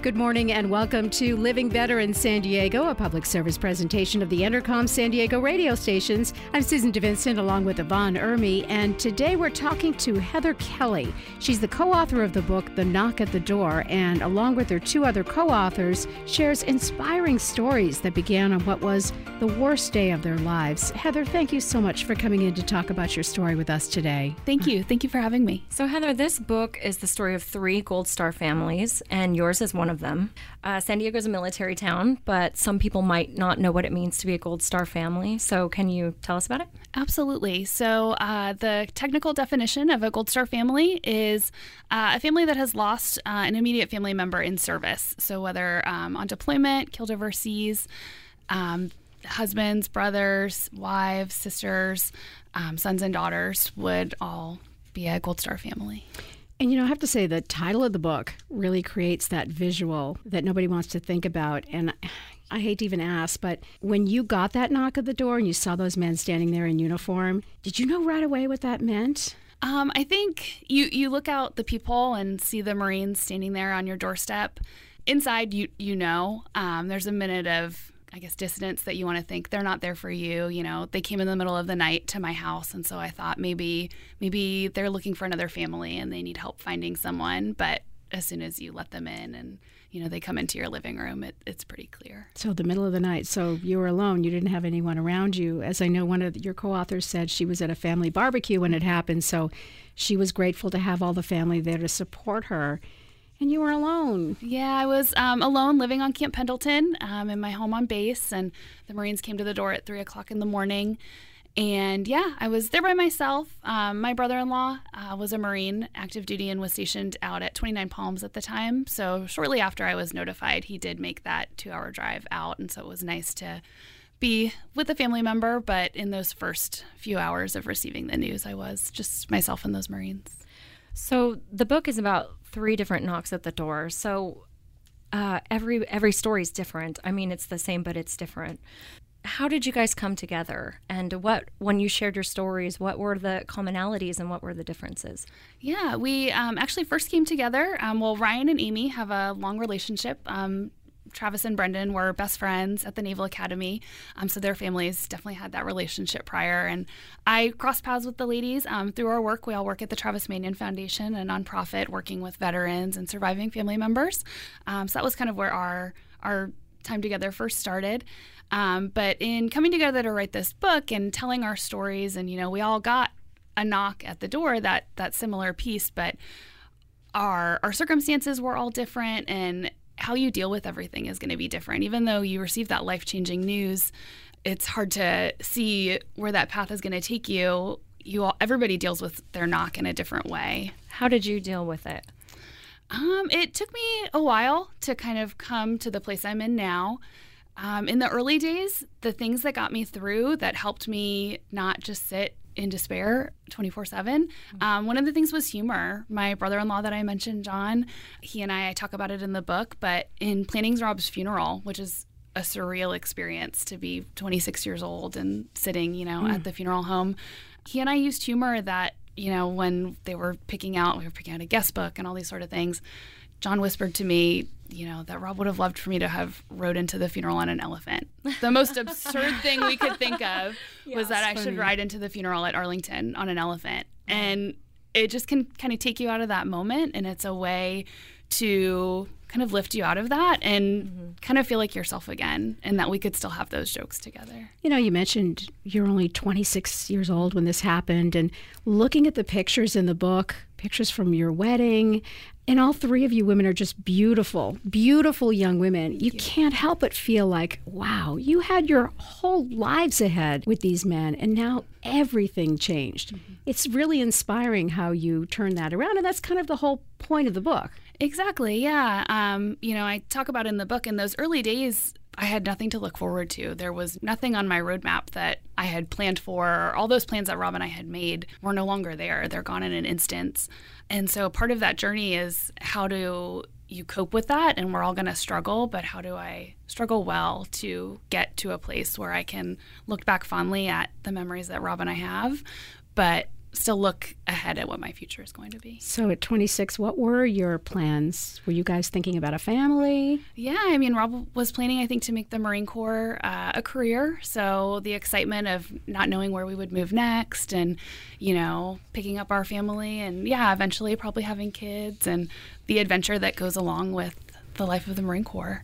Good morning and welcome to Living Better in San Diego, a public service presentation of the Entercom San Diego radio stations. I'm Susan DeVincent along with Yvonne Ermy, and today we're talking to Heather Kelly. She's the co author of the book The Knock at the Door, and along with her two other co authors, shares inspiring stories that began on what was the worst day of their lives. Heather, thank you so much for coming in to talk about your story with us today. Thank you. Thank you for having me. So, Heather, this book is the story of three Gold Star families, and yours is one of them. Uh, San Diego is a military town, but some people might not know what it means to be a Gold Star family. So, can you tell us about it? Absolutely. So, uh, the technical definition of a Gold Star family is uh, a family that has lost uh, an immediate family member in service. So, whether um, on deployment, killed overseas, um, husbands, brothers, wives, sisters, um, sons, and daughters would all be a Gold Star family. And you know, I have to say, the title of the book really creates that visual that nobody wants to think about. And I hate to even ask, but when you got that knock at the door and you saw those men standing there in uniform, did you know right away what that meant? Um, I think you you look out the peephole and see the Marines standing there on your doorstep. Inside, you you know, um, there's a minute of I guess dissonance that you want to think they're not there for you. You know, they came in the middle of the night to my house, and so I thought maybe maybe they're looking for another family and they need help finding someone. But as soon as you let them in and you know they come into your living room, it, it's pretty clear. So the middle of the night. So you were alone. You didn't have anyone around you. As I know, one of your co-authors said she was at a family barbecue when it happened. So she was grateful to have all the family there to support her and you were alone. Yeah, I was um, alone living on Camp Pendleton um, in my home on base, and the Marines came to the door at three o'clock in the morning. And yeah, I was there by myself. Um, my brother in law uh, was a Marine, active duty, and was stationed out at 29 Palms at the time. So shortly after I was notified, he did make that two hour drive out. And so it was nice to be with a family member. But in those first few hours of receiving the news, I was just myself and those Marines. So the book is about three different knocks at the door. So uh, every every story is different. I mean, it's the same, but it's different. How did you guys come together? And what, when you shared your stories, what were the commonalities and what were the differences? Yeah, we um, actually first came together. Um, well, Ryan and Amy have a long relationship. Um, Travis and Brendan were best friends at the Naval Academy, um, so their families definitely had that relationship prior. And I crossed paths with the ladies um, through our work. We all work at the Travis Manion Foundation, a nonprofit working with veterans and surviving family members. Um, so that was kind of where our our time together first started. Um, but in coming together to write this book and telling our stories, and you know, we all got a knock at the door that that similar piece, but our our circumstances were all different and how you deal with everything is going to be different. Even though you receive that life changing news, it's hard to see where that path is going to take you. You all, everybody deals with their knock in a different way. How did you deal with it? Um, it took me a while to kind of come to the place I'm in now. Um, in the early days, the things that got me through that helped me not just sit in despair 24 7. Mm-hmm. Um, one of the things was humor. My brother in law that I mentioned, John, he and I, I talk about it in the book, but in planning Rob's funeral, which is a surreal experience to be 26 years old and sitting, you know, mm. at the funeral home, he and I used humor that, you know, when they were picking out, we were picking out a guest book and all these sort of things. John whispered to me, you know, that Rob would have loved for me to have rode into the funeral on an elephant. The most absurd thing we could think of yeah, was that I funny. should ride into the funeral at Arlington on an elephant. And it just can kind of take you out of that moment. And it's a way to kind of lift you out of that and mm-hmm. kind of feel like yourself again and that we could still have those jokes together. You know, you mentioned you're only 26 years old when this happened and looking at the pictures in the book, pictures from your wedding, and all three of you women are just beautiful, beautiful young women. You, you, can't help but feel like, wow, you had your whole lives ahead with these men, and now everything changed. Mm-hmm. It's really inspiring how you turn that around, and that's kind of the whole point of the book. Exactly. Yeah. Um, you know, I talk about in the book in those early days. I had nothing to look forward to. There was nothing on my roadmap that I had planned for. All those plans that Rob and I had made were no longer there. They're gone in an instant. And so part of that journey is how do you cope with that? And we're all going to struggle, but how do I struggle well to get to a place where I can look back fondly at the memories that Rob and I have, but still look ahead at what my future is going to be. So at 26, what were your plans? Were you guys thinking about a family? Yeah, I mean, Rob was planning, I think, to make the Marine Corps uh, a career. So the excitement of not knowing where we would move next and, you know, picking up our family and, yeah, eventually probably having kids and the adventure that goes along with the life of the Marine Corps.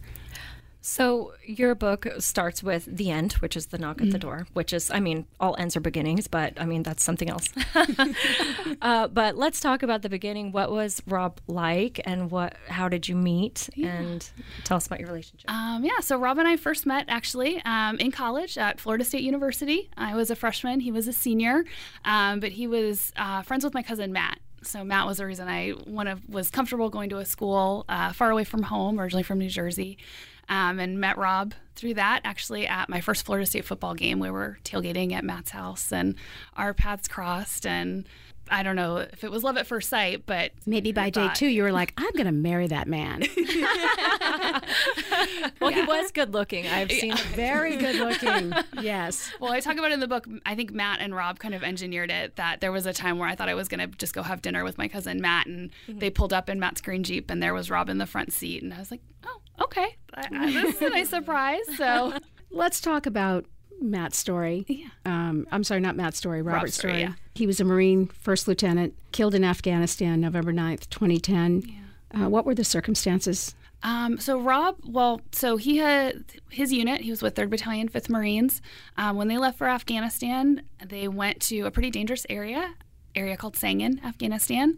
So your book starts with the end, which is the knock at the door, which is, I mean, all ends are beginnings, but I mean that's something else. uh, but let's talk about the beginning. What was Rob like, and what? How did you meet? And tell us about your relationship. Um, yeah, so Rob and I first met actually um, in college at Florida State University. I was a freshman; he was a senior, um, but he was uh, friends with my cousin Matt. So Matt was the reason I one of was comfortable going to a school uh, far away from home, originally from New Jersey um, and met Rob through that. Actually, at my first Florida State football game, we were tailgating at Matt's house, and our paths crossed. And I don't know if it was love at first sight, but maybe by day two you were like, "I'm going to marry that man." well, yeah. he was good looking. I've seen yeah. very good looking. yes. Well, I talk about it in the book. I think Matt and Rob kind of engineered it. That there was a time where I thought I was going to just go have dinner with my cousin Matt, and mm-hmm. they pulled up in Matt's green jeep, and there was Rob in the front seat, and I was like, "Oh, okay, this is a nice surprise." So let's talk about Matt's story. Yeah. Um, I'm sorry, not Matt's story, Robert's, Rob's story. story. Yeah. He was a Marine, first lieutenant, killed in Afghanistan November 9th, 2010. Yeah. Uh, what were the circumstances? Um, so Rob, well, so he had his unit. He was with Third Battalion, Fifth Marines. Um, when they left for Afghanistan, they went to a pretty dangerous area, area called Sangin, Afghanistan,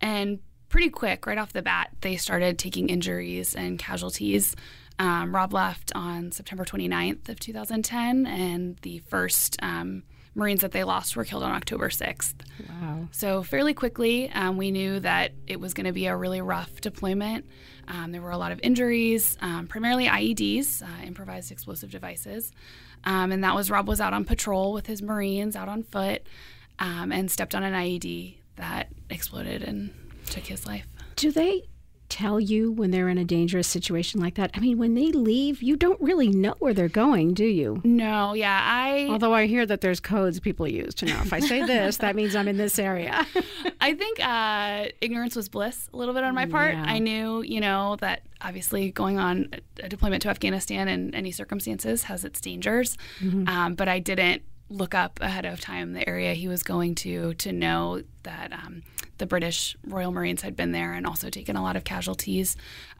and pretty quick, right off the bat, they started taking injuries and casualties. Um, Rob left on September 29th of 2010, and the first um, Marines that they lost were killed on October 6th. Wow. So fairly quickly, um, we knew that it was going to be a really rough deployment. Um, there were a lot of injuries, um, primarily IEDs, uh, improvised explosive devices, um, and that was Rob was out on patrol with his Marines out on foot, and stepped on an IED that exploded and took his life. Do they tell you when they're in a dangerous situation like that? I mean, when they leave, you don't really know where they're going, do you? No, yeah, I. Although I hear that there's codes people use to know if I say this, that means I'm in this area. I think uh, ignorance was bliss a little bit on my part. Yeah. I knew, you know, that obviously going on a deployment to Afghanistan in any circumstances has its dangers, mm-hmm. um, but I didn't look up ahead of time the area he was going to to know that um, the British Royal Marines had been there and also taken a lot of casualties.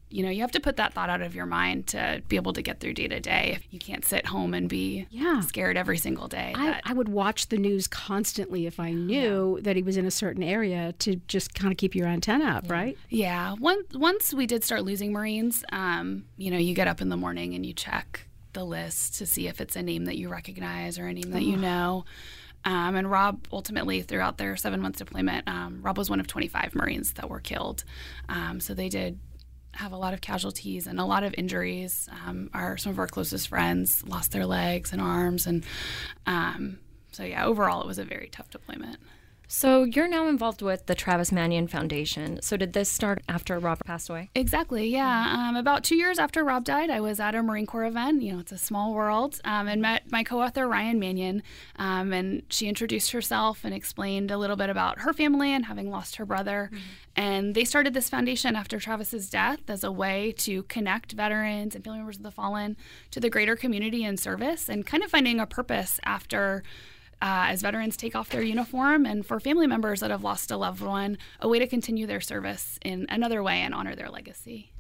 You know, you have to put that thought out of your mind to be able to get through day to day. You can't sit home and be yeah. scared every single day. I, I, would watch the news constantly if I knew yeah. that he was in a certain area to just kind of keep your antenna up, yeah. right? Yeah. Once once we did start losing Marines, um, you know, you get up in the morning and you check the list to see if it's a name that you recognize or a name that you know. Um, and Rob ultimately, throughout their seven months deployment, um, Rob was one of 25 Marines that were killed. Um, so they did have a lot of casualties and a lot of injuries. Um, our some of our closest friends lost their legs and arms, and um, so yeah, overall it was a very tough deployment. So you're now involved with the Travis Manion Foundation. So did this start after Rob passed away? Exactly. Yeah. Um, about two years after Rob died, I was at a Marine Corps event. You know, it's a small world, um, and met my co-author Ryan Manion, um, and she introduced herself and explained a little bit about her family and having lost her brother. Mm-hmm. And they started this foundation after Travis's death as a way to connect veterans and family members of the fallen to the greater community and service, and kind of finding a purpose after uh, as veterans take off their uniform, and for family members that have lost a loved one, a way to continue their service in another way and honor their legacy.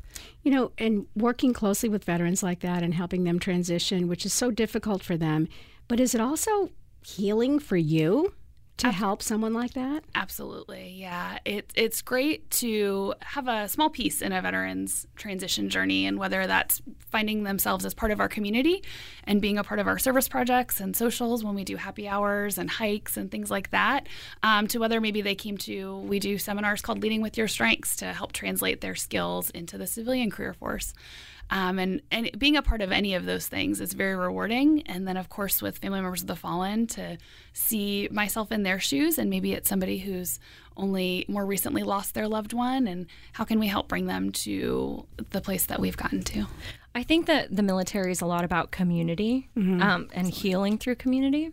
You know, and working closely with veterans like that and helping them transition, which is so difficult for them, but is it also healing for you? To help someone like that? Absolutely, yeah. It, it's great to have a small piece in a veteran's transition journey, and whether that's finding themselves as part of our community and being a part of our service projects and socials when we do happy hours and hikes and things like that, um, to whether maybe they came to, we do seminars called Leading with Your Strengths to help translate their skills into the civilian career force. Um, and, and being a part of any of those things is very rewarding. And then, of course, with family members of the fallen, to see myself in their shoes, and maybe it's somebody who's only more recently lost their loved one, and how can we help bring them to the place that we've gotten to? I think that the military is a lot about community um, and healing through community.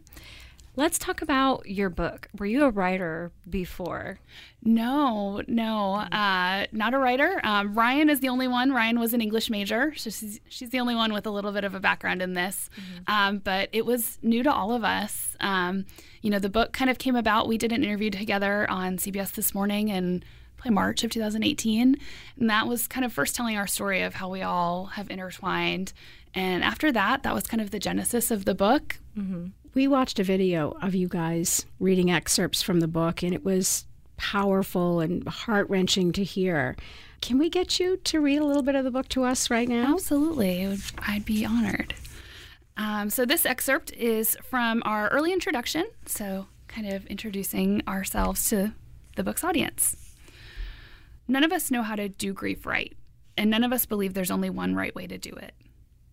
Let's talk about your book. Were you a writer before? No, no, uh, not a writer. Um, Ryan is the only one. Ryan was an English major, so she's, she's the only one with a little bit of a background in this. Um, but it was new to all of us. Um, you know, the book kind of came about. We did an interview together on CBS this morning in probably March of 2018, and that was kind of first telling our story of how we all have intertwined. And after that, that was kind of the genesis of the book. We watched a video of you guys reading excerpts from the book, and it was powerful and heart wrenching to hear. Can we get you to read a little bit of the book to us right now? Absolutely. I'd be honored. Um, so, this excerpt is from our early introduction, so kind of introducing ourselves to the book's audience. None of us know how to do grief right, and none of us believe there's only one right way to do it.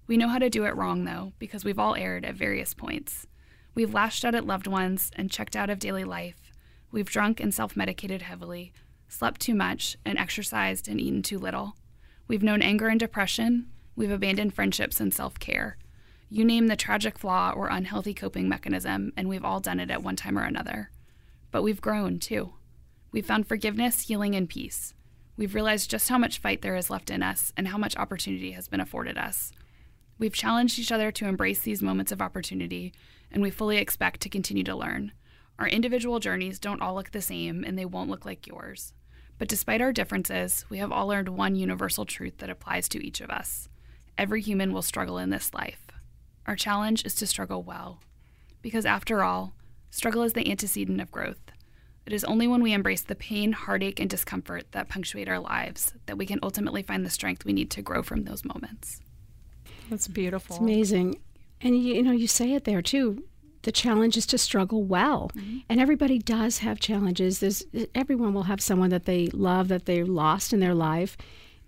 We know how to do it wrong, though, because we've all erred at various points. We've lashed out at loved ones and checked out of daily life. We've drunk and self medicated heavily, slept too much, and exercised and eaten too little. We've known anger and depression. We've abandoned friendships and self care. You name the tragic flaw or unhealthy coping mechanism, and we've all done it at one time or another. But we've grown, too. We've found forgiveness, healing, and peace. We've realized just how much fight there is left in us and how much opportunity has been afforded us. We've challenged each other to embrace these moments of opportunity, and we fully expect to continue to learn. Our individual journeys don't all look the same, and they won't look like yours. But despite our differences, we have all learned one universal truth that applies to each of us. Every human will struggle in this life. Our challenge is to struggle well. Because after all, struggle is the antecedent of growth. It is only when we embrace the pain, heartache, and discomfort that punctuate our lives that we can ultimately find the strength we need to grow from those moments. That's beautiful. It's amazing. And you, you know, you say it there too. The challenge is to struggle well. Mm-hmm. And everybody does have challenges. There's everyone will have someone that they love that they lost in their life.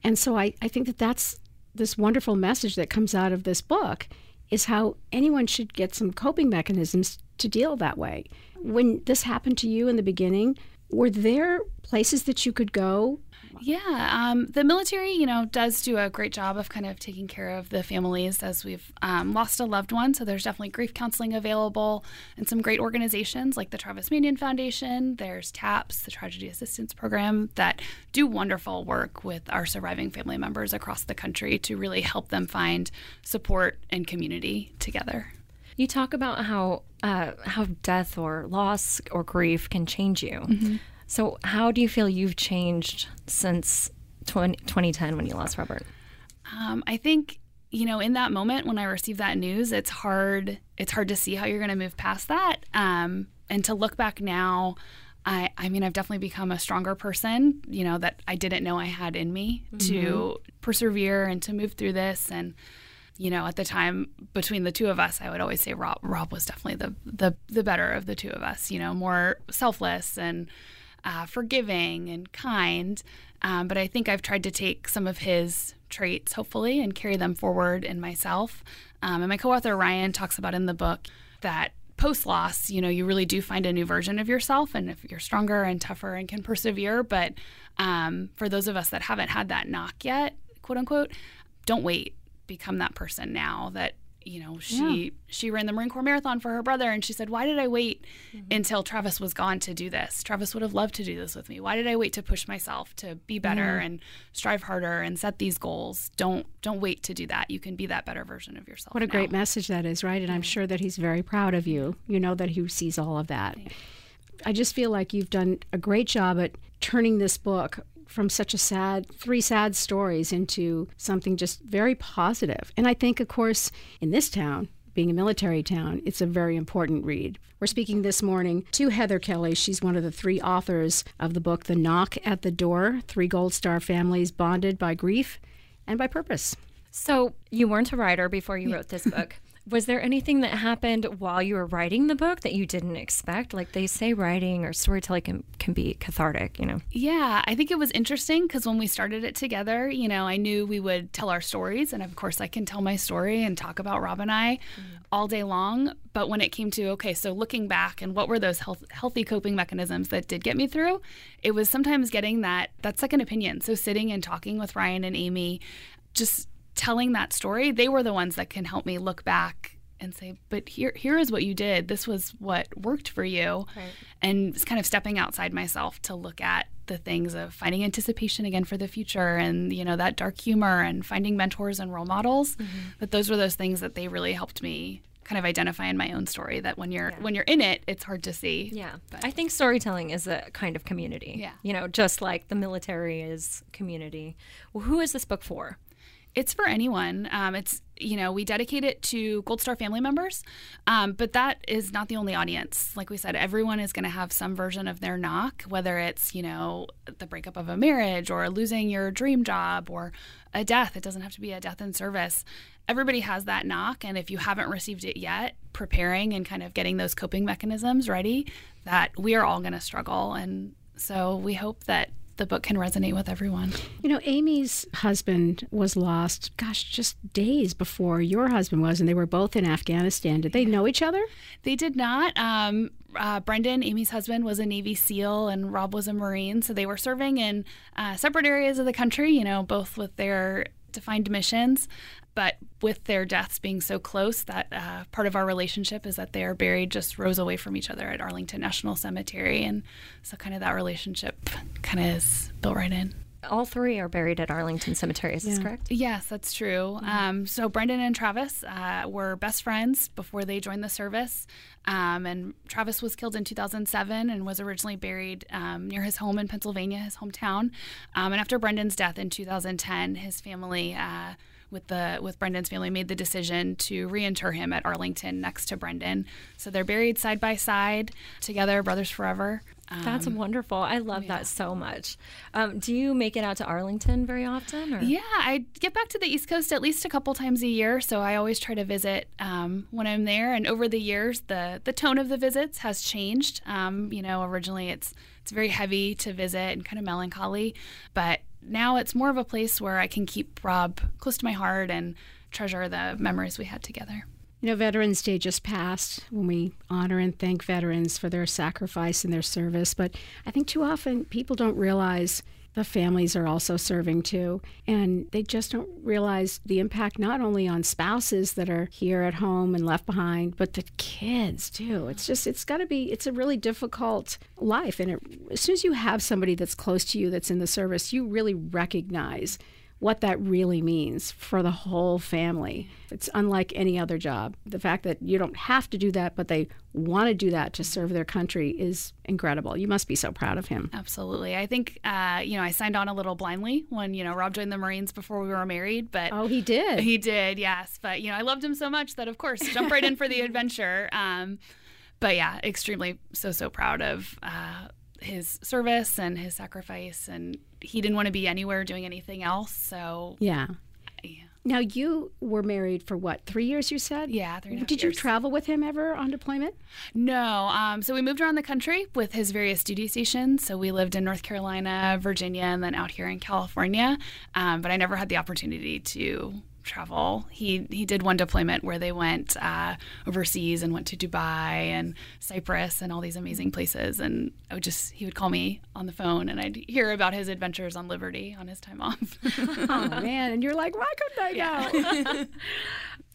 And so I, I think that that's this wonderful message that comes out of this book is how anyone should get some coping mechanisms to deal that way. When this happened to you in the beginning, were there places that you could go? Yeah, um, the military, you know, does do a great job of kind of taking care of the families as we've um, lost a loved one. So there's definitely grief counseling available and some great organizations like the Travis Manion Foundation. There's TAPS, the Tragedy Assistance Program, that do wonderful work with our surviving family members across the country to really help them find support and community together. You talk about how uh, how death or loss or grief can change you. So, how do you feel you've changed since 20, 2010 when you lost Robert? Um, I think you know in that moment when I received that news, it's hard. It's hard to see how you're going to move past that, um, and to look back now. I, I mean, I've definitely become a stronger person, you know, that I didn't know I had in me to persevere and to move through this. And, you know, at the time between the two of us, I would always say Rob, Rob was definitely the, the, the better of the two of us, you know, more selfless and uh, forgiving and kind. Um, but I think I've tried to take some of his traits, hopefully, and carry them forward in myself. Um, and my co author Ryan talks about in the book that post loss, you know, you really do find a new version of yourself, and if you're stronger and tougher and can persevere. But um, for those of us that haven't had that knock yet, quote unquote, don't wait. Become that person now that you know she she ran the marine corps marathon for her brother and she said why did i wait mm-hmm. until travis was gone to do this? Travis would have loved to do this with me. Why did i wait to push myself to be better and strive harder and set these goals? Don't don't wait to do that. You can be that better version of yourself What a now. great message that is, right? And I'm sure that he's very proud of you. You know that he sees all of that. I just feel like you've done a great job at turning this book from such a sad, three sad stories into something just very positive. And I think, of course, in this town, being a military town, it's a very important read. We're speaking this morning to Heather Kelly. She's one of the three authors of the book, The Knock at the Door Three Gold Star Families Bonded by Grief and by Purpose. So, you weren't a writer before you wrote this book. Was there anything that happened while you were writing the book that you didn't expect? Like they say, writing or storytelling can, can be cathartic, you know? Yeah, I think it was interesting because when we started it together, you know, I knew we would tell our stories. And of course, I can tell my story and talk about Rob and I mm-hmm. all day long. But when it came to, okay, so looking back and what were those health, healthy coping mechanisms that did get me through, it was sometimes getting that, that second opinion. So sitting and talking with Ryan and Amy, just telling that story, they were the ones that can help me look back and say, but here here is what you did. This was what worked for you. Right. And it's kind of stepping outside myself to look at the things of finding anticipation again for the future and you know that dark humor and finding mentors and role models. Mm-hmm. But those were those things that they really helped me kind of identify in my own story that when you're yeah. when you're in it it's hard to see yeah but. i think storytelling is a kind of community yeah you know just like the military is community well, who is this book for it's for anyone. Um, it's you know we dedicate it to Gold Star family members, um, but that is not the only audience. Like we said, everyone is going to have some version of their knock, whether it's you know the breakup of a marriage or losing your dream job or a death. It doesn't have to be a death in service. Everybody has that knock, and if you haven't received it yet, preparing and kind of getting those coping mechanisms ready, that we are all going to struggle, and so we hope that the book can resonate with everyone. You know, Amy's husband was lost, gosh, just days before your husband was, and they were both in Afghanistan. Did they know each other? They did not. Um, uh, Brendan, Amy's husband, was a Navy SEAL, and Rob was a Marine. So they were serving in uh, separate areas of the country, you know, both with their defined missions. But with their deaths being so close, that uh, part of our relationship is that they are buried just rows away from each other at Arlington National Cemetery. And so, kind of that relationship kind of is built right in. All three are buried at Arlington Cemetery, is yeah. this correct? Yes, that's true. Mm-hmm. Um, so, Brendan and Travis uh, were best friends before they joined the service. Um, and Travis was killed in 2007 and was originally buried um, near his home in Pennsylvania, his hometown. Um, and after Brendan's death in 2010, his family. Uh, with the with Brendan's family made the decision to reinter him at Arlington next to Brendan. So they're buried side by side together, brothers forever. Um, That's wonderful. I love yeah. that so much. Um, do you make it out to Arlington very often? Or? Yeah, I get back to the East Coast at least a couple times a year, so I always try to visit um, when I'm there. And over the years, the the tone of the visits has changed. Um, you know, originally it's it's very heavy to visit and kind of melancholy, but now it's more of a place where I can keep Rob close to my heart and treasure the memories we had together. You know, Veterans Day just passed when we honor and thank veterans for their sacrifice and their service. But I think too often people don't realize the families are also serving too. And they just don't realize the impact not only on spouses that are here at home and left behind, but the kids too. It's just, it's got to be, it's a really difficult life. And it, as soon as you have somebody that's close to you that's in the service, you really recognize what that really means for the whole family. It's unlike any other job. The fact that you don't have to do that, but they want to do that to serve their country is incredible. You must be so proud of him. Absolutely. I think, uh, you know, I signed on a little blindly when, you know, Rob joined the Marines before we were married, but. Oh, he did? He did, yes. But, you know, I loved him so much that, of course, jump right in for the adventure. Um, but yeah, extremely so, so proud of. Uh, his service and his sacrifice and he didn't want to be anywhere doing anything else so yeah. Yeah. Now you were married for what three years you said? Yeah three did years. you travel with him ever on deployment? No um, so we moved around the country with his various duty stations. So we lived in north carolina virginia and then out here in california um, but i never had the opportunity to travel. He he did one deployment where they went uh, overseas and went to Dubai and Cyprus and all these amazing places. And I would just he would call me on the phone and I'd hear about his adventures on Liberty on his time off. oh man! And you're like, why couldn't I go? Yeah.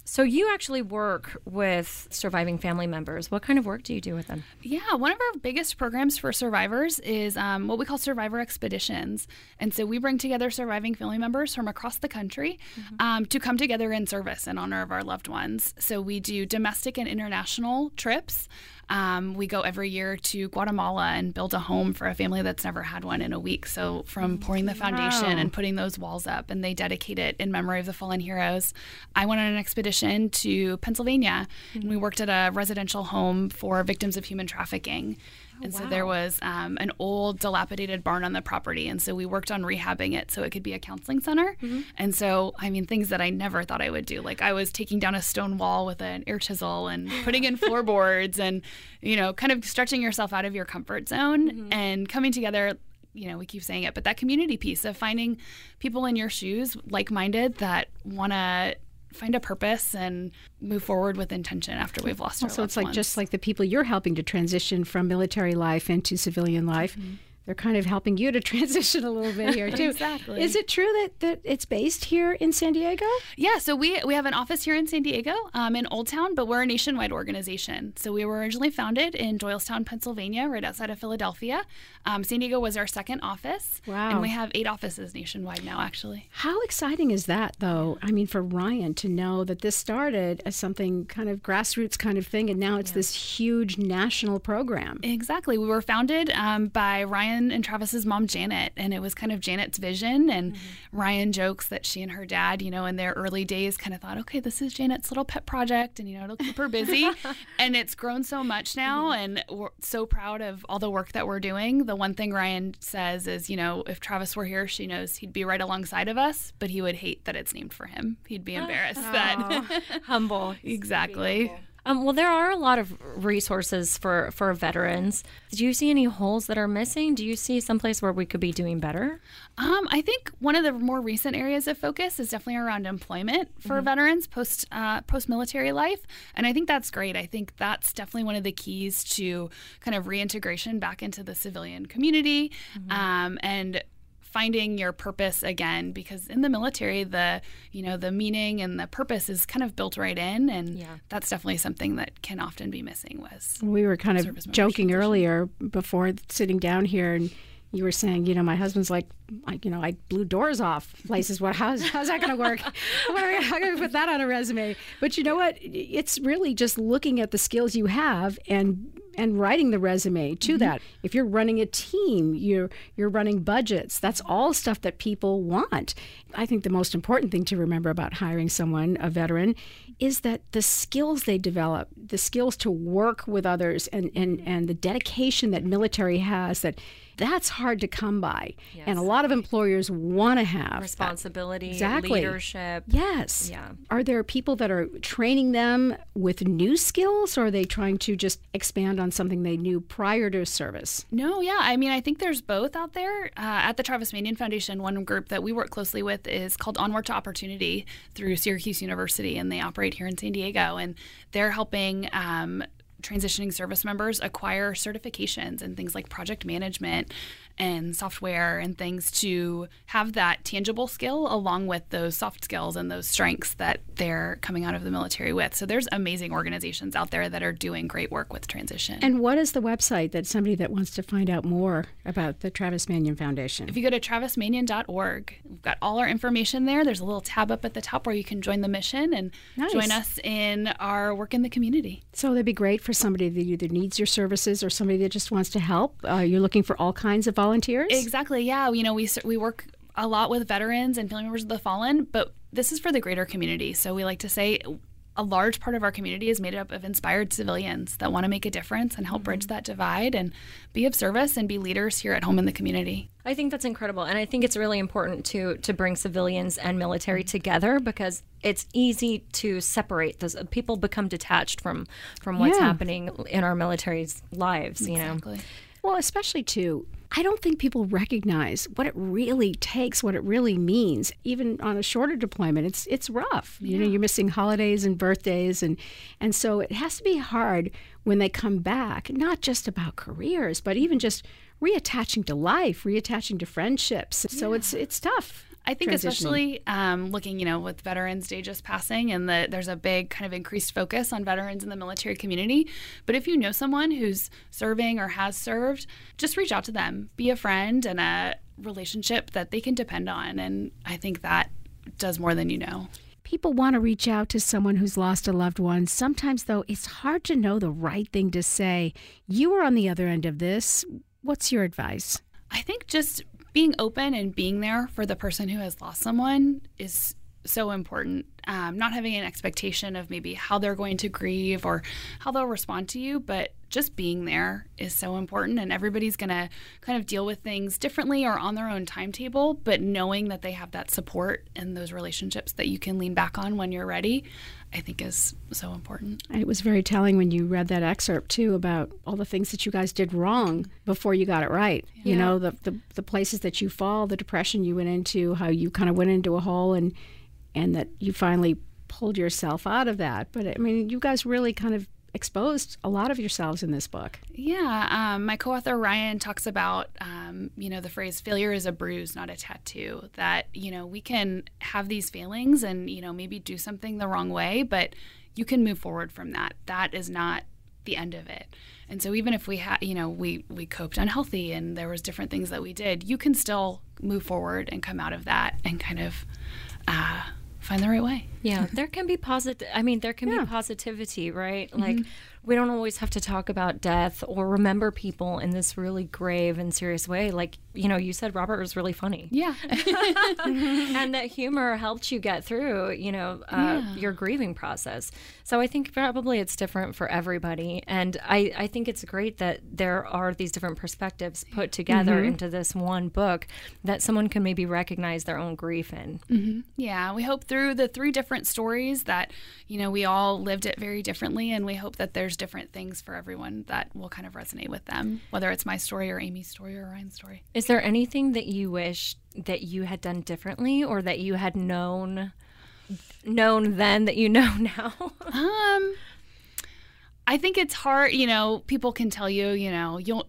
So you actually work with surviving family members. What kind of work do you do with them? Yeah, one of our biggest programs for survivors is um, what we call survivor expeditions, and so we bring together surviving family members from across the country mm-hmm. um, to come together in service in honor of our loved ones. So we do domestic and international trips. Um, we go every year to Guatemala and build a home for a family that's never had one in a week. So from pouring the foundation Wow. and putting those walls up, and they dedicate it in memory of the fallen heroes. I went on an expedition to Pennsylvania, and we worked at a residential home for victims of human trafficking. And so there was um, an old, dilapidated barn on the property, and so we worked on rehabbing it so it could be a counseling center. And so, I mean, things that I never thought I would do, like I was taking down a stone wall with an air chisel and putting in floorboards, and you know, kind of stretching yourself out of your comfort zone and coming together you know, we keep saying it, but that community piece of finding people in your shoes, like minded, that want to find a purpose and move forward with intention after we've lost our So it's like just like the people you're helping to transition from military life into civilian life. They're kind of helping you to transition a little bit here too. Exactly. Is it true that, that it's based here in San Diego? Yeah, so we we have an office here in San Diego, um, in Old Town, but we're a nationwide organization. So we were originally founded in Doylestown, Pennsylvania, right outside of Philadelphia. Um, San Diego was our second office. Wow. And we have eight offices nationwide now, actually. How exciting is that, though? I mean, for Ryan to know that this started as something kind of grassroots kind of thing, and now it's this huge national program. Exactly. We were founded um, by Ryan and Travis's mom, Janet, and it was kind of Janet's vision. And Ryan jokes that she and her dad, you know, in their early days, kind of thought, okay, this is Janet's little pet project, and you know, it'll keep her busy. and it's grown so much now, and we're so proud of all the work that we're doing. The one thing Ryan says is, you know, if Travis were here, she knows he'd be right alongside of us, but he would hate that it's named for him. He'd be ah. embarrassed that. Humble. exactly. Um, well, there are a lot of resources for, for veterans. Do you see any holes that are missing? Do you see someplace where we could be doing better? Um, I think one of the more recent areas of focus is definitely around employment for veterans post uh, post military life, and I think that's great. I think that's definitely one of the keys to kind of reintegration back into the civilian community, um, and finding your purpose again because in the military the you know the meaning and the purpose is kind of built right in and Yeah. that's definitely something that can often be missing was We were kind of joking transition. earlier before sitting down here, and you were saying, you know, my husband's like, I, you know, I blew doors off places. What? How's, how's that going to work? What are we- How can we put that on a resume? But you know what? It's really just looking at the skills you have and and writing the resume to mm-hmm. that. If you're running a team, you're you're running budgets. That's all stuff that people want. I think the most important thing to remember about hiring someone, a veteran, is that the skills they develop, the skills to work with others and, and, and the dedication that military has that that's hard to come by. And a lot of employers want to have that. Responsibility, Exactly. leadership. Yes. Yeah. Are there people that are training them with new skills or are they trying to just expand on something they knew prior to service? No, yeah. I mean, I think there's both out there. Uh, at the Travis Manion Foundation, one group that we work closely with is called Onward to Opportunity through Syracuse University, and they operate here in San Diego. And they're helping um, transitioning service members acquire certifications and things like project management and software and things to have that tangible skill along with those soft skills and those strengths that they're coming out of the military with. So there's amazing organizations out there that are doing great work with transition. And what is the website that somebody that wants to find out more about the Travis Manion Foundation? If you go to travismanion.org, we've got all our information there. There's a little tab up at the top where you can join the mission and Nice. join us in our work in the community. So that'd be great for somebody that either needs your services or somebody that just wants to help. Uh, you're looking for all kinds of volunteers? Exactly. Yeah. You know, we we work a lot with veterans and family members of the fallen, but this is for the greater community. So we like to say a large part of our community is made up of inspired civilians that want to make a difference and help mm-hmm. bridge that divide and be of service and be leaders here at home in the community. I think that's incredible, and I think it's really important to to bring civilians and military mm. together because it's easy to separate those. People become detached from from what's Yeah. happening in our military's lives. You know, Exactly. Well, especially too, I don't think people recognize what it really takes, what it really means. Even on a shorter deployment, it's it's rough. You know, you're missing holidays and birthdays, and and so it has to be hard when they come back. Not just about careers, but even just reattaching to life, reattaching to friendships. So it's it's tough. I think especially um, looking, you know, with Veterans Day just passing, and the, there's a big kind of increased focus on veterans in the military community. But if you know someone who's serving or has served, just reach out to them, be a friend and a relationship that they can depend on, and I think that does more than you know. people want to reach out to someone who's lost a loved one. Sometimes, though, it's hard to know the right thing to say. You were on the other end of this. What's your advice? I think just being open and being there for the person who has lost someone is so important. Um, not having an expectation of maybe how they're going to grieve or how they'll respond to you, but just being there is so important. And everybody's going to kind of deal with things differently or on their own timetable, but knowing that they have that support and those relationships that you can lean back on when you're ready, I think is so important. And it was very telling when you read that excerpt too about all the things that you guys did wrong before you got it right. Yeah. You know, the, the the places that you fall, the depression you went into, how you kind of went into a hole and and that you finally pulled yourself out of that. But I mean, you guys really kind of exposed a lot of yourselves in this book. Yeah, um, my co-author Ryan talks about um, you know the phrase "failure is a bruise, not a tattoo." That you know we can have these failings and you know maybe do something the wrong way, but you can move forward from that. That is not the end of it. And so even if we had, you know, we we coped unhealthy and there was different things that we did, you can still move forward and come out of that and kind of uh, find the right way. Yeah, there can be positive. I mean, there can yeah. be positivity, right? Mm-hmm. Like we don't always have to talk about death or remember people in this really grave and serious way. Like, you know, you said Robert was really funny. Yeah. and that humor helped you get through, you know, uh, yeah. your grieving process. So I think probably it's different for everybody. And I, I think it's great that there are these different perspectives put together mm-hmm. into this one book that someone can maybe recognize their own grief in. Mm-hmm. Yeah. We hope through the three different stories that, you know, we all lived it very differently. And we hope that there's there's different things for everyone that will kind of resonate with them, whether it's my story or Amy's story or Ryan's story. Is there anything that you wish that you had done differently or that you had known known then that you know now? um I think it's hard, you know, people can tell you, you know, you'll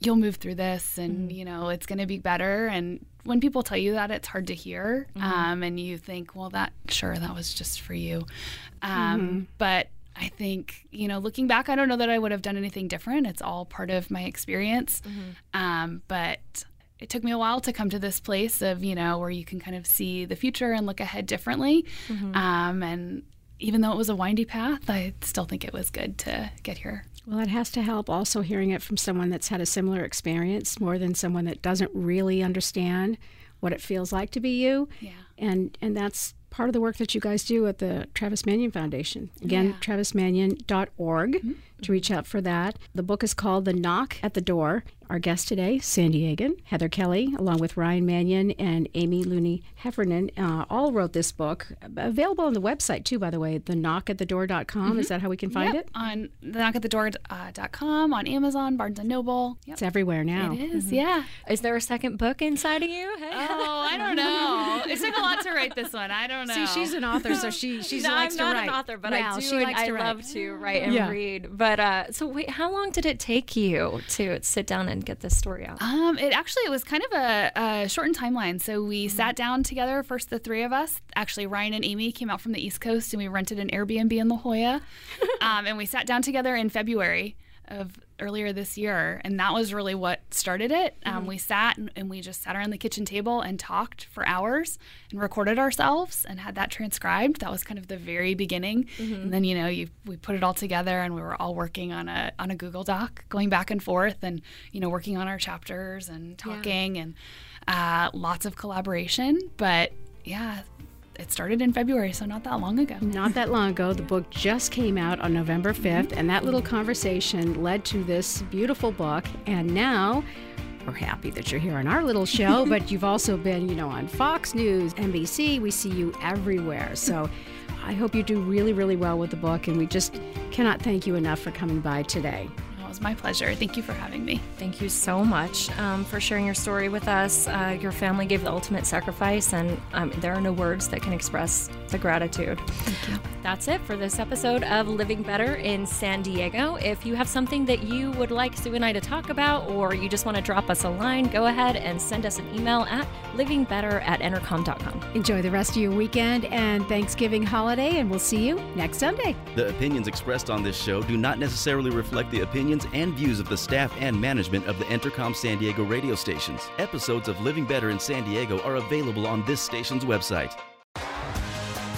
you'll move through this and mm-hmm. you know it's going to be better and when people tell you that it's hard to hear mm-hmm. um, and you think well that sure that was just for you um, mm-hmm. but I think, you know, looking back, I don't know that I would have done anything different. It's all part of my experience. Mm-hmm. Um, but it took me a while to come to this place of, you know, where you can kind of see the future and look ahead differently. Mm-hmm. Um, and even though it was a windy path, I still think it was good to get here. Well, it has to help also hearing it from someone that's had a similar experience more than someone that doesn't really understand what it feels like to be you. Yeah. And and that's part of the work that you guys do at the Travis Manion Foundation. Again, yeah. travismanion.org mm-hmm. to reach out for that. The book is called The Knock at the Door. Our guest today, San Diegan, Heather Kelly, along with Ryan Manion and Amy Looney Heffernan, uh, all wrote this book. Available on the website, too, by the way, theknockatthedoor.com. Mm-hmm. Is that how we can find yep. it? On theknockatthedoor.com, on Amazon, Barnes & Noble. Yep. It's everywhere now. It is, mm-hmm. yeah. Is there a second book inside of you? Oh, I don't know. it took a lot to write this one. I don't know. See, she's an author, so she she no, likes I'm to not write. an author, but well, I do. She likes I to write. love to write and yeah. read. But uh, so wait, how long did it take you to sit down and get this story out? Um, it actually it was kind of a, a shortened timeline. So we mm-hmm. sat down together. First, the three of us. Actually, Ryan and Amy came out from the East Coast, and we rented an Airbnb in La Jolla, um, and we sat down together in February of earlier this year, and that was really what started it. Um, mm-hmm. We sat and, and, we just sat around the kitchen table and talked for hours and recorded ourselves and had that transcribed. That was kind of the very beginning, mm-hmm. and then you know you we put it all together and we were all working on a on a Google Doc, going back and forth, and you know working on our chapters and talking yeah. and uh, lots of collaboration. But yeah, it started in February, so not that long ago. Not that long ago. The book just came out on November 5th, mm-hmm. and that little conversation led to this beautiful book. And now we're happy that you're here on our little show, but you've also been, you know, on Fox News, NBC. We see you everywhere. So I hope you do really, really well with the book, and we just cannot thank you enough for coming by today was my pleasure. Thank you for having me. Thank you so much um, for sharing your story with us. Uh, your family gave the ultimate sacrifice, and um, there are no words that can express the gratitude. Thank you. That's it for this episode of Living Better in San Diego. If you have something that you would like Sue and I to talk about, or you just want to drop us a line, go ahead and send us an email at livingbetter at entercom.com. Enjoy the rest of your weekend and Thanksgiving holiday, and we'll see you next Sunday. The opinions expressed on this show do not necessarily reflect the opinions opinions and views of the staff and management of the Entercom San Diego radio stations. Episodes of Living Better in San Diego are available on this station's website.